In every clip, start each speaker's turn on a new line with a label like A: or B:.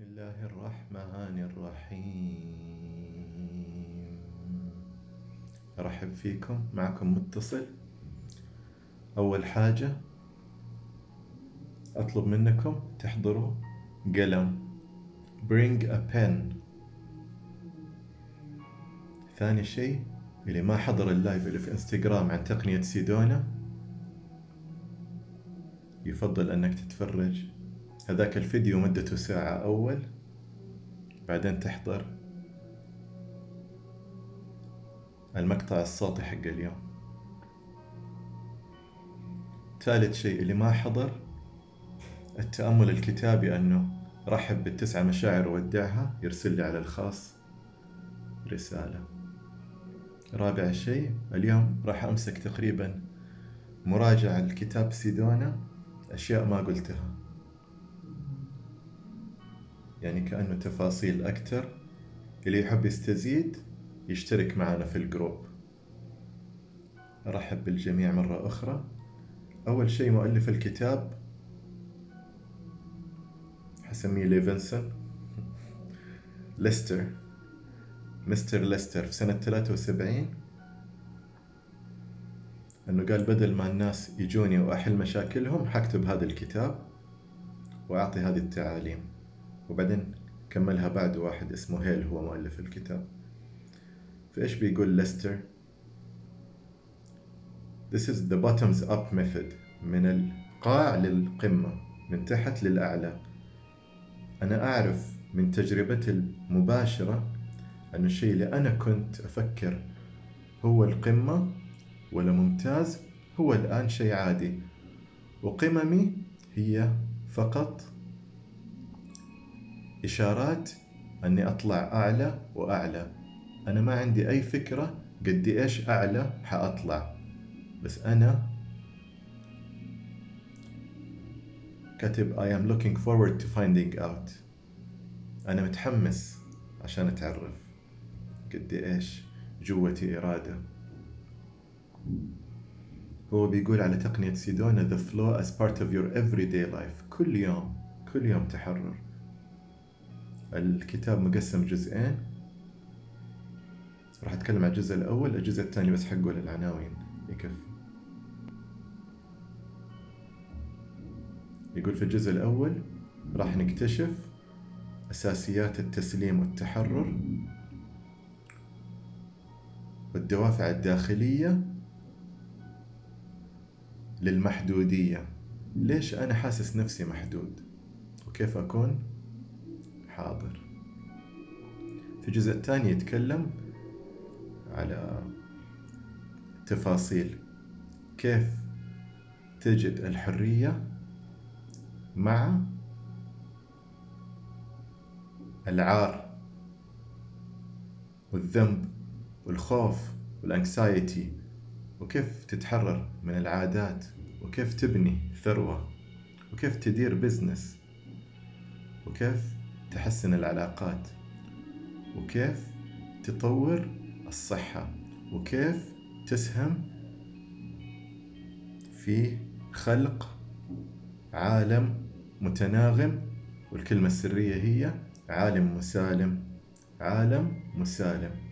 A: بسم الله الرحمن الرحيم. أرحب فيكم معكم متصل. أول حاجة أطلب منكم تحضروا قلم. Bring a pen. ثاني شيء اللي ما حضر اللايف اللي في إنستغرام عن تقنية سيدونا يفضل أنك تتفرج. هذاك الفيديو مدته ساعة أول بعدين تحضر المقطع الصوتي حق اليوم. ثالث شيء اللي ما حضر التأمل الكتابي أنه رحب بالتسعة مشاعر وودعها يرسل لي على الخاص رسالة. رابع شيء اليوم راح أمسك تقريبا مراجعة لكتاب سيدونا أشياء ما قلتها. يعني كأنه تفاصيل أكتر. اللي يحب يستزيد يشترك معنا في ال group. أرحب بالجميع مرة أخرى. أول شيء مؤلف الكتاب حسميه ليفنسون. ليستر. مستر ليستر في سنة 73 أنه قال بدل ما الناس يجوني وأحل مشاكلهم حكتب هذا الكتاب وأعطي هذه التعاليم. وبعدين كملها بعد واحد اسمه هيل هو مؤلف الكتاب. فإيش بيقول ليستر؟ This is the bottoms up method من القاع للقمة من تحت للأعلى. أنا أعرف من تجربتي المباشرة أن الشيء اللي أنا كنت أفكر هو القمة ولا ممتاز هو الآن شيء عادي. وقممي هي فقط إشارات أني أطلع أعلى وأعلى. أنا ما عندي أي فكرة قد إيش أعلى حأطلع. بس أنا كاتب I am looking forward to finding out. أنا متحمس عشان أتعرف قد إيش جوتي إرادة. هو بيقول على تقنية سيدونا the flow as part of your everyday life. كل يوم كل يوم تحرر. الكتاب مقسم جزئين. راح أتكلم عن الجزء الأول الجزء الثاني بس حقه للعناوين. يكفي. يقول في الجزء الأول راح نكتشف أساسيات التسليم والتحرر والدوافع الداخلية للمحدودية. ليش أنا حاسس نفسي محدود؟ وكيف أكون؟ حاضر. في الجزء الثاني يتكلم على تفاصيل كيف تجد الحرية مع العار والذنب والخوف وال anxiety وكيف تتحرر من العادات وكيف تبني ثروة وكيف تدير business وكيف تحسن العلاقات وكيف تطور الصحة وكيف تسهم في خلق عالم متناغم والكلمة السرية هي عالم مسالم عالم مسالم.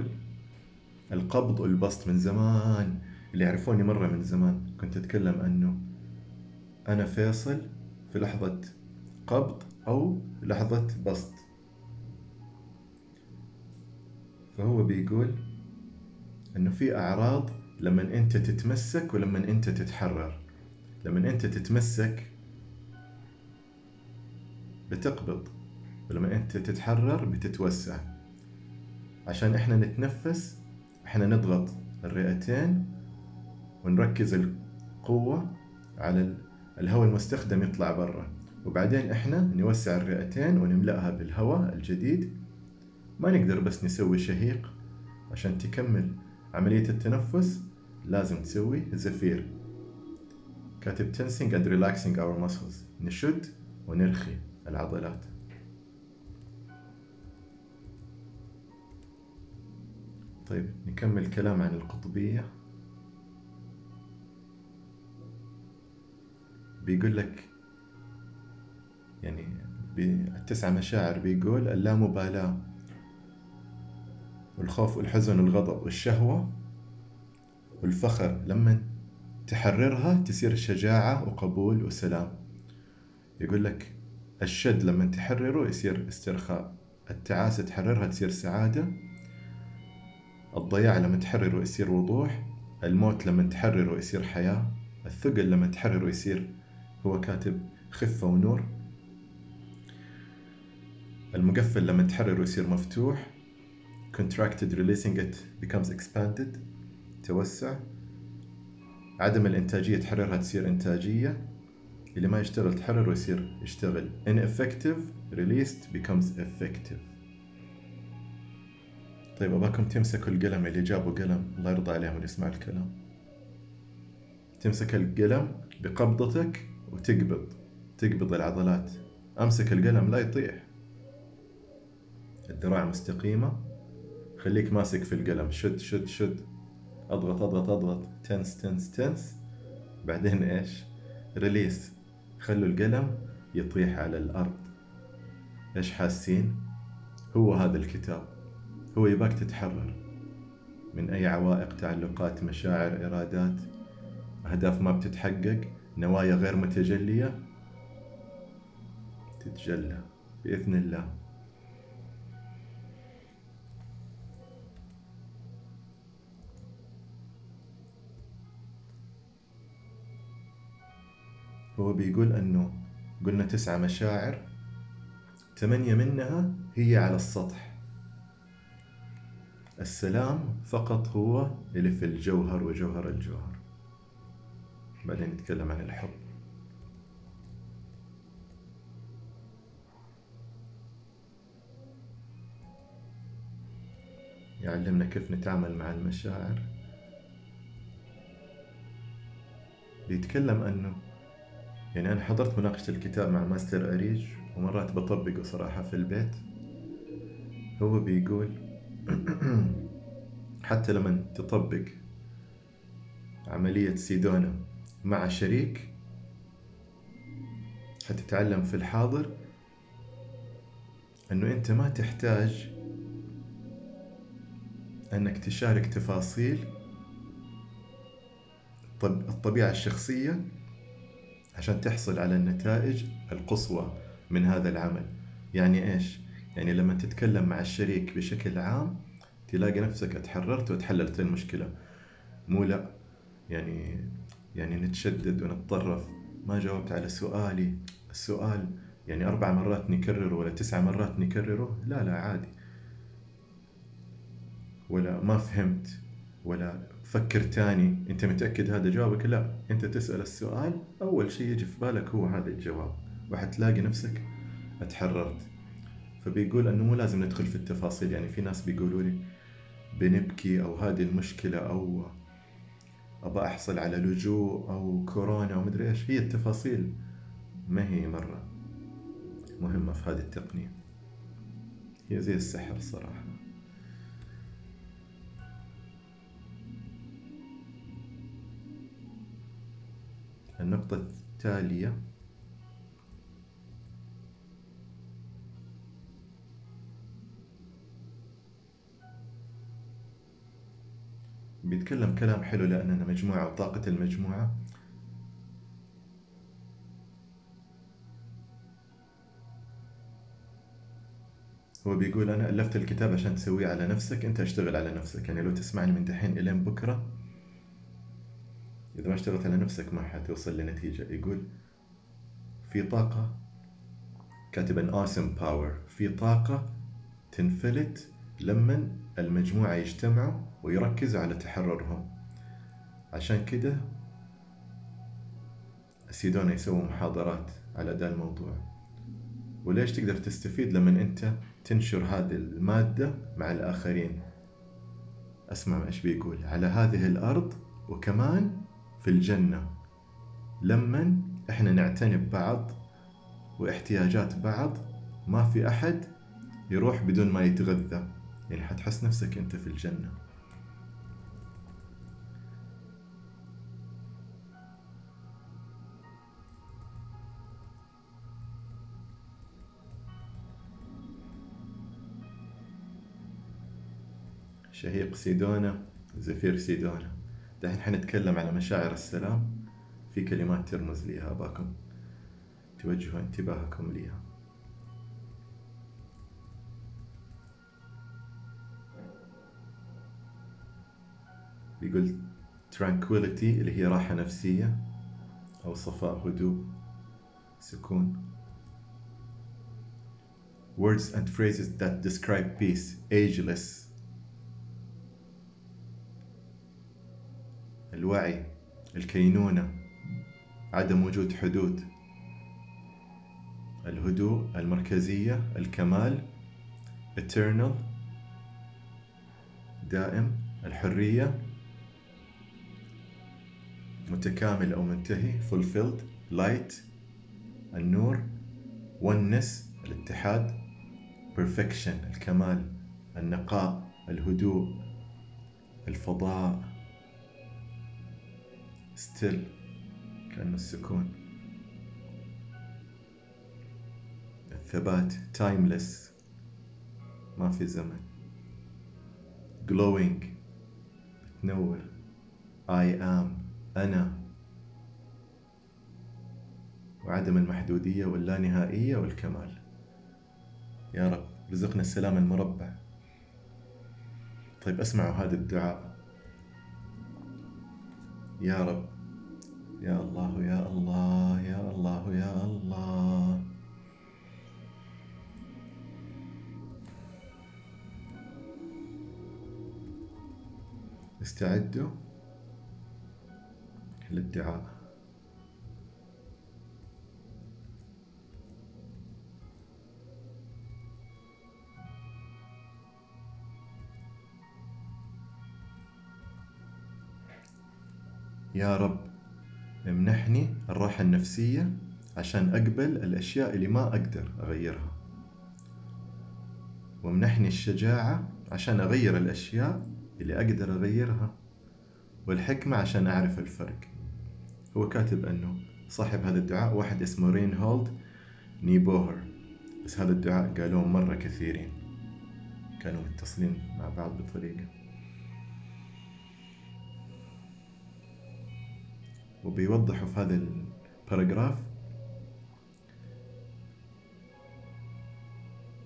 A: يقول القبض والبسط من زمان اللي يعرفوني مرة من زمان كنت أتكلم أنه أنا فيصل في لحظة قبض أو لحظة بسط. فهو بيقول أنه في أعراض لما أنت تتمسك ولما أنت تتحرر. لما أنت تتمسك بتقبض ولما أنت تتحرر بتتوسع. عشان إحنا نتنفس إحنا نضغط الرئتين ونركز القوة على الهواء المستخدم يطلع برا. وبعدين إحنا نوسع الرئتين ونملأها بالهواء الجديد. ما نقدر بس نسوي شهيق. عشان تكمل عملية التنفس لازم تسوي زفير. كاتب tensing and relaxing our muscles. نشد ونرخي العضلات. طيب نكمل كلام عن القطبية. بيقول لك يعني بالتسع مشاعر بيقول اللامبالاة والخوف والحزن والغضب والشهوة والفخر. لما تحررها تصير شجاعة وقبول وسلام. يقول لك الشد لما تحرره يصير استرخاء التعاسة تحررها تصير سعادة الضياع لما تحرره يصير وضوح الموت لما تحرره يصير حياة الثقل لما تحرره يصير هو كاتب خفة ونور. المقفل لما تحرره يصير مفتوح contracted releasing it becomes expanded توسع. عدم الإنتاجية تحررها تصير إنتاجية. اللي ما يشتغل تحرره يصير يشتغل. ineffective released becomes effective. طيب أباكم تمسكوا القلم اللي جابوا قلم الله يرضى عليهم اللي يسمع الكلام. تمسك القلم بقبضتك وتقبض تقبض العضلات. أمسك القلم لا يطيح. الذراع مستقيمة. خليك ماسك في القلم. شد شد شد. أضغط أضغط أضغط. تنس تنس تنس. بعدين إيش؟ ريليس. خلوا القلم يطيح على الأرض. إيش حاسين؟ هو هذا الكتاب. هو يباك تتحرر. من أي عوائق تعلقات مشاعر إرادات أهداف ما بتتحقق نوايا غير متجلية؟ تتجلى بإذن الله. هو بيقول أنه قلنا تسعة مشاعر ثمانية منها هي على السطح. السلام فقط هو اللي في الجوهر وجوهر الجوهر. بعدين نتكلم عن الحب. يعلمنا كيف نتعامل مع المشاعر. بيتكلم أنه يعني أنا حضرت مناقشة الكتاب مع ماستر أريج ومرات بطبقه صراحة في البيت. هو بيقول حتى لما تطبق عملية سيدونا مع شريك حتتعلم في الحاضر أنه أنت ما تحتاج أنك تشارك تفاصيل الطبيعة الشخصية عشان تحصل على النتائج القصوى من هذا العمل. يعني إيش؟ يعني لما تتكلم مع الشريك بشكل عام تلاقي نفسك اتحررت وتحللت المشكلة. مو لا يعني يعني نتشدد ونتطرف. ما جاوبت على سؤالي. السؤال يعني أربع مرات نكرره ولا تسع مرات نكرره؟ لا لا عادي. ولا ما فهمت ولا فكر تاني. أنت متأكد هذا جوابك؟ لا. أنت تسأل السؤال أول شيء يجي في بالك هو هذا الجواب. وحتلاقي نفسك اتحررت. فبيقول إنه مو لازم ندخل في التفاصيل. يعني في ناس بيقولوا لي بنبكي أو هذه المشكلة أو أبى أحصل على لجوء أو كورونا أو مدري إيش. هي التفاصيل. ما هي مرة مهمة في هذه التقنية هي زي السحر صراحة. النقطة التالية. بيتكلم كلام حلو لأننا مجموعة وطاقة المجموعة. هو بيقول أنا ألفت الكتاب عشان تسويه على نفسك أنت اشتغل على نفسك. يعني لو تسمعني من دحين إلين بكرة إذا ما اشتغلت على نفسك ما حتوصل لنتيجة. يقول في طاقة كاتب an awesome power. في طاقة تنفلت لما المجموعة يجتمعوا ويركزوا على تحررهم. عشان كده سيدونا يسووا محاضرات على ذا الموضوع. وليش تقدر تستفيد لما أنت تنشر هذه المادة مع الآخرين؟ أسمع إيش بيقول. على هذه الأرض وكمان في الجنة. لما إحنا نعتني ببعض واحتياجات بعض ما في أحد يروح بدون ما يتغذى. يعني حتحس نفسك أنت في الجنة. شهيق سيدونا زفير سيدونا. دحين حنتكلم على مشاعر السلام في كلمات ترمز ليها أباكم. توجهوا انتباهكم ليها. بيقول tranquility اللي هي راحة نفسية أو صفاء هدوء سكون. Words and phrases that describe peace ageless. الوعي الكينونة عدم وجود حدود. الهدوء المركزية الكمال eternal دائم الحرية. متكامل أو منتهي fulfilled light النور oneness الاتحاد perfection الكمال النقاء الهدوء الفضاء. Still كأنه السكون. الثبات timeless ما في زمن. Glowing تنور. I am. أنا وعدم المحدودية واللانهائية والكمال. يا رب رزقنا السلام المربع. طيب أسمعوا هذا الدعاء. يا رب يا الله يا الله يا الله يا الله. استعدوا. للدعاء يا رب امنحني الراحة النفسية عشان أقبل الأشياء اللي ما أقدر أغيرها. وامنحني الشجاعة عشان أغير الأشياء اللي أقدر أغيرها. والحكمة عشان أعرف الفرق. هو كاتب أنه صاحب هذا الدعاء واحد اسمه رينهولد نيبوهر. بس هذا الدعاء قالوه مرة كثيرين. كانوا متصلين مع بعض بطريقة. وبيوضحوا في هذا ال paragraph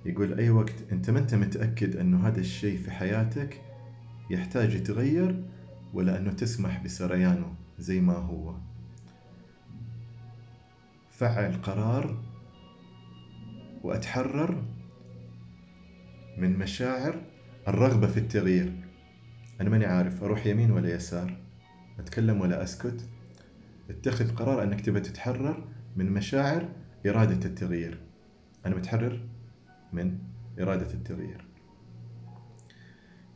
A: يقول أي وقت أنت ما أنت متأكد أنه هذا الشيء في حياتك يحتاج يتغير ولا أنه تسمح بسريانه زي ما هو. فعل قرار وأتحرر من مشاعر الرغبة في التغيير. أنا ماني عارف أروح يمين ولا يسار؟ أتكلم ولا أسكت؟ أتخذ قرار أنك تبى تتحرر من مشاعر إرادة التغيير. أنا متحرر من إرادة التغيير.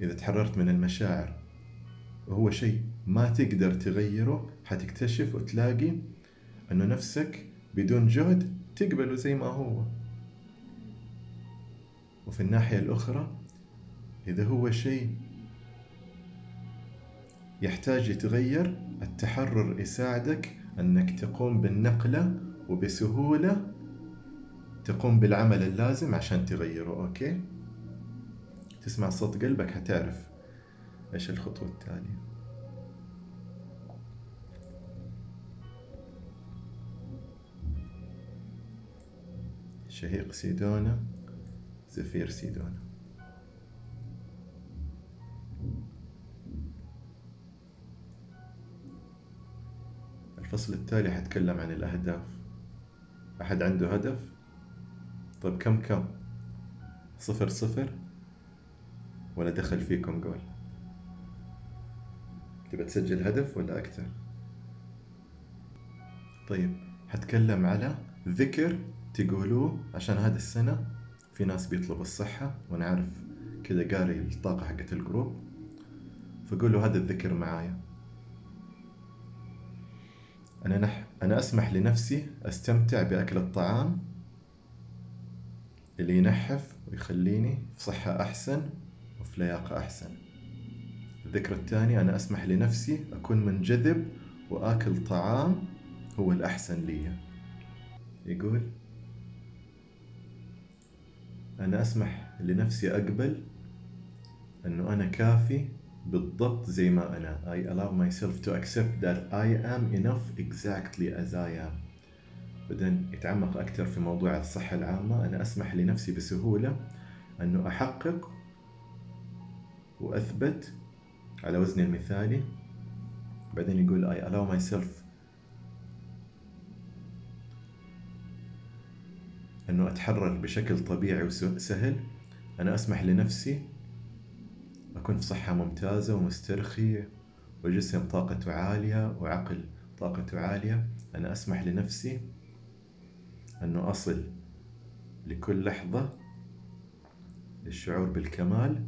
A: إذا تحررت من المشاعر وهو شيء ما تقدر تغيره حتكتشف وتلاقي أنه نفسك بدون جهد تقبله زي ما هو وفي الناحية الأخرى إذا هو شيء يحتاج يتغير التحرر يساعدك أنك تقوم بالنقلة وبسهولة تقوم بالعمل اللازم عشان تغيره أوكي؟ تسمع صوت قلبك حتعرف إيش الخطوة التالية شهيق سيدونا زفير سيدونا. الفصل التالي حتكلم عن الأهداف. أحد عنده هدف؟ طيب كم كم؟ صفر صفر؟ ولا دخل فيكم قول تبى تسجل هدف ولا أكثر؟ طيب حتكلم على ذكر تقولوه عشان هذه السنة في ناس بيطلبوا الصحة وأنا عارف كذا قاري الطاقة حقت الجروب. فقولوا هذا الذكر معايا. أنا نح... أنا أسمح لنفسي أستمتع بأكل الطعام اللي ينحف ويخليني في صحة أحسن وفي لياقة أحسن. الذكر الثاني أنا أسمح لنفسي أكون منجذب وآكل طعام هو الأحسن لي. يقول أنا أسمح لنفسي أقبل أنه أنا كافي بالضبط زي ما أنا. I allow myself to accept that I am enough exactly as I am. بعدين يتعمق أكثر في موضوع الصحة العامة. أنا أسمح لنفسي بسهولة أنه أحقق وأثبت على وزني المثالي. بعدين يقول I allow myself أنه أتحرك بشكل طبيعي وسهل. أنا أسمح لنفسي أكون في صحة ممتازة ومسترخي وجسم طاقته عالية وعقل طاقته عالية. أنا أسمح لنفسي أنه أصل لكل لحظة للشعور بالكمال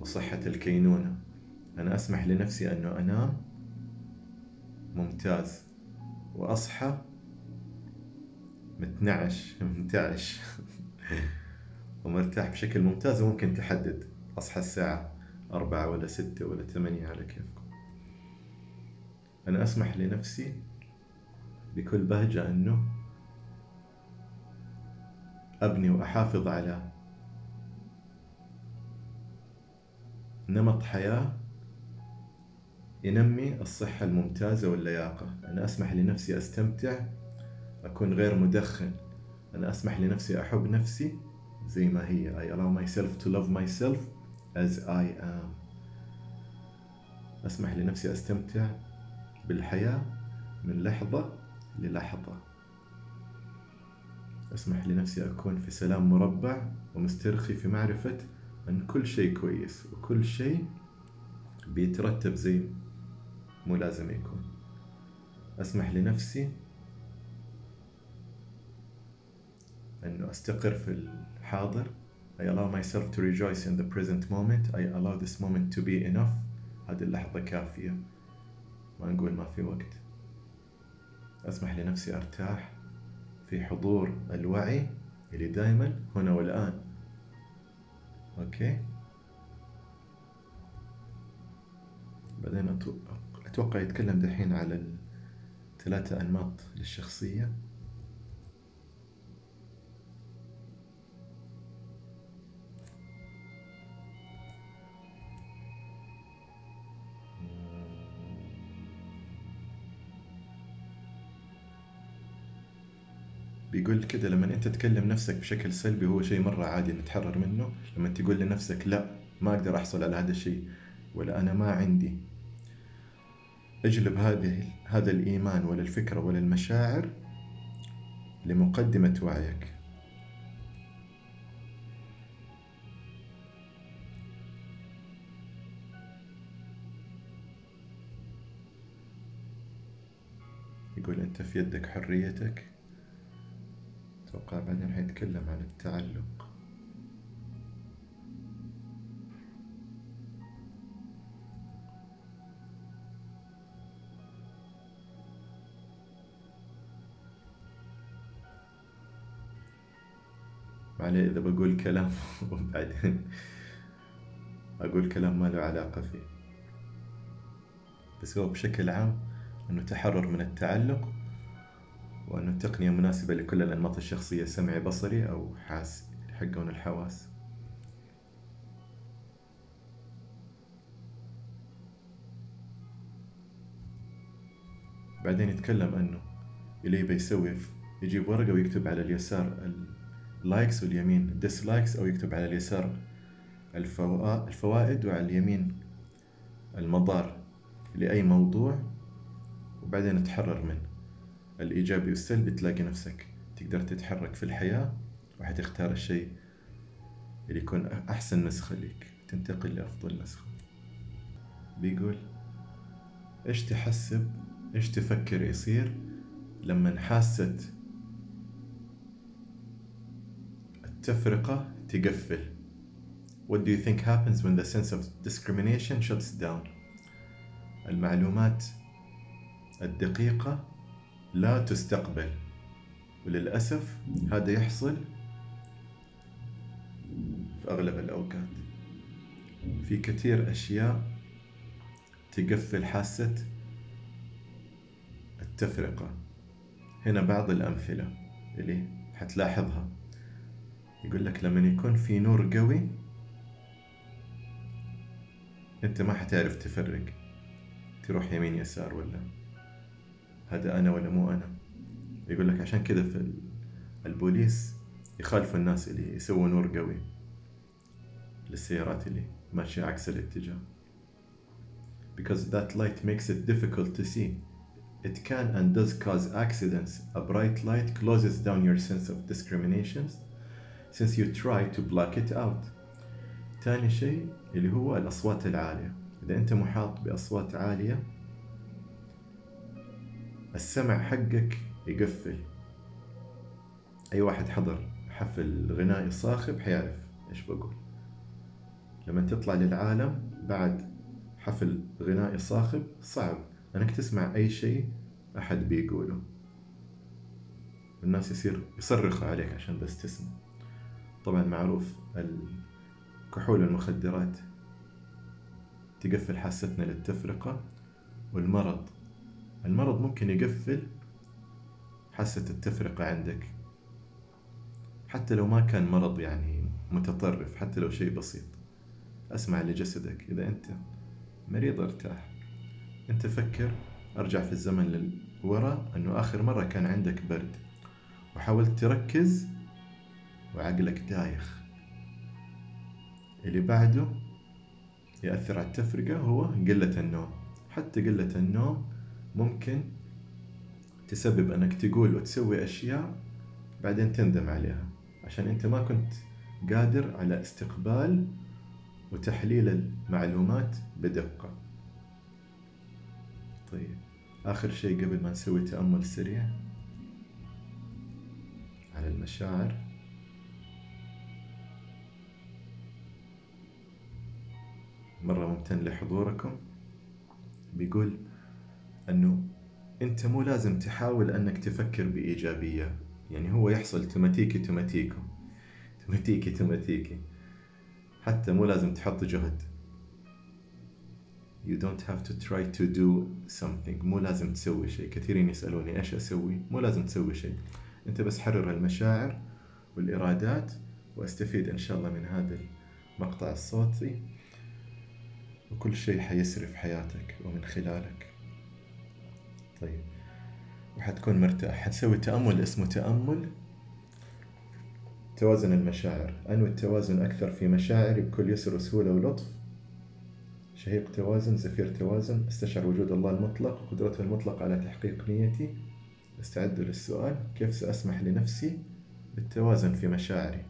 A: وصحة الكينونة. أنا أسمح لنفسي أنه أنام ممتاز وأصحى متنعش منتعش ومرتاح بشكل ممتاز وممكن تحدد أصحى الساعة أربعة ولا ستة ولا ثمانية على كيفكم. أنا أسمح لنفسي بكل بهجة أنه أبني وأحافظ على نمط حياة ينمي الصحة الممتازة واللياقة. أنا أسمح لنفسي أستمتع أكون غير مدخن. أنا أسمح لنفسي أحب نفسي زي ما هي. I allow myself to love myself as I am. أسمح لنفسي أستمتع بالحياة من لحظة للحظة. أسمح لنفسي أكون في سلام مربع ومسترخي في معرفة أن كل شيء كويس وكل شيء بيترتب زي مو لازم يكون. أسمح لنفسي أنه أستقر في الحاضر. I allow myself to rejoice in the present moment. I allow this moment to be enough. هذه اللحظة كافية. ما نقول ما في وقت. أسمح لنفسي أرتاح في حضور الوعي اللي دائما هنا والآن. أوكي؟ بعدين أتوقع يتكلم دحين على الثلاثة أنماط للشخصية. بيقول كده لما أنت تكلم نفسك بشكل سلبي هو شيء مرة عادي نتحرر منه. لما تقول لنفسك لا ما أقدر أحصل على هذا الشيء ولا أنا ما عندي. اجلب هذه هذا الإيمان ولا الفكرة ولا المشاعر لمقدمة وعيك. يقول أنت في يدك حريتك. أتوقع بعدين حيتكلم عن التعلق. عليه إذا بقول كلام وبعدين أقول كلام ما له علاقة فيه. بس هو بشكل عام أنه تحرر من التعلق وأنه التقنية مناسبة لكل الأنماط الشخصية سمعي بصري أو حاس حقون الحواس. بعدين يتكلم أنه اللي يبي يسوي يجيب ورقة ويكتب على اليسار ال likes واليمين ال dislikes أو يكتب على اليسار الفوائد وعلى اليمين المضار لأي موضوع وبعدين تحرر منه. الإيجابي والسلبي تلاقي نفسك تقدر تتحرك في الحياة وحتختار الشيء اللي يكون أحسن نسخة لك تنتقل لأفضل نسخة. بيقول إيش تحسب إيش تفكر يصير لما حاسة التفرقة تقفل؟ What do you think happens when the sense of discrimination shuts down? المعلومات الدقيقة لا تستقبل. وللأسف هذا يحصل في أغلب الأوقات. في كثير أشياء تقفل حاسة التفرقة. هنا بعض الأمثلة اللي حتلاحظها. يقول لك لما يكون في نور قوي أنت ما حتعرف تفرق تروح يمين يسار ولا هذا أنا ولا مو أنا. يقول لك عشان كذا في البوليس يخالفوا الناس اللي يسووا نور قوي للسيارات اللي ماشية عكس الاتجاه. Because that light makes it difficult to see. It can and does cause accidents. A bright light closes down your sense of discrimination since you try to block it out. ثاني شيء اللي هو الأصوات العالية. إذا أنت محاط بأصوات عالية السمع حقك يقفل. أي واحد حضر حفل غنائي صاخب حيعرف إيش بقول. لما تطلع للعالم بعد حفل غنائي صاخب صعب إنك تسمع أي شيء أحد بيقوله. الناس يصير يصرخوا عليك عشان بس تسمع. طبعا معروف الكحول والمخدرات تقفل حاستنا للتفرقة والمرض المرض ممكن يقفل حاسة التفرقة عندك. حتى لو ما كان مرض يعني متطرف حتى لو شيء بسيط. أسمع لجسدك. إذا أنت مريض أرتاح. أنت فكر. أرجع في الزمن للوراء أنه آخر مرة كان عندك برد. وحاولت تركز وعقلك دايخ. اللي بعده يأثر على التفرقة هو قلة النوم. حتى قلة النوم ممكن تسبب أنك تقول وتسوي أشياء بعدين تندم عليها. عشان أنت ما كنت قادر على استقبال وتحليل المعلومات بدقة. طيب آخر شيء قبل ما نسوي تأمل سريع على المشاعر. مرة ممتن لحضوركم. بيقول أنه أنت مو لازم تحاول أنك تفكر بإيجابية. يعني هو يحصل تماتيكي تماتيكو. تماتيكي تماتيكي. حتى مو لازم تحط جهد. You don't have to try to do something. مو لازم تسوي شيء. كثيرين يسألوني إيش أسوي؟ مو لازم تسوي شيء. أنت بس حرر المشاعر والإرادات وأستفيد إن شاء الله من هذا المقطع الصوتي. وكل شيء حيسري في حياتك ومن خلالك. طيب. وحتكون مرتاح. حتسوي تأمل اسمه تأمل. توازن المشاعر. أنوي التوازن أكثر في مشاعري بكل يسر وسهولة ولطف. شهيق توازن زفير توازن. استشعر وجود الله المطلق وقدرته المطلقة على تحقيق نيتي. أستعد للسؤال. كيف سأسمح لنفسي بالتوازن في مشاعري؟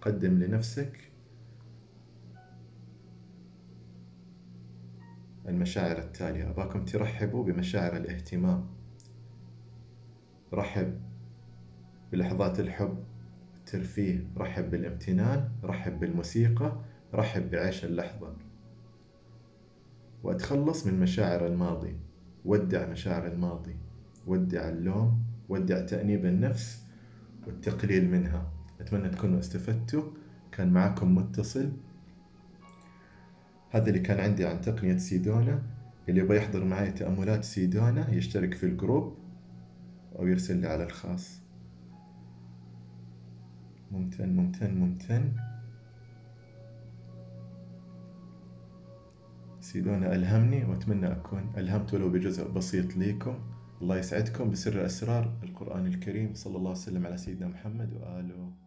A: قدم لنفسك. المشاعر التالية. أباكم ترحبوا بمشاعر الاهتمام. رحب بلحظات الحب الترفيه. رحب بالامتنان رحب بالموسيقى رحب بعيش اللحظة. وأتخلص من مشاعر الماضي. ودع مشاعر الماضي. ودع اللوم ودع تأنيب النفس والتقليل منها. أتمنى تكونوا استفدتوا. كان معكم متصل هذا اللي كان عندي عن تقنية سيدونا اللي يبغى يحضر معي تأملات سيدونا يشترك في الجروب أو يرسل لي على الخاص. ممتن ممتن ممتن. سيدونا ألهمني وأتمنى أكون ألهمت ولو بجزء بسيط ليكم. الله يسعدكم بسر أسرار القرآن الكريم صلى الله وسلم على سيدنا محمد وآله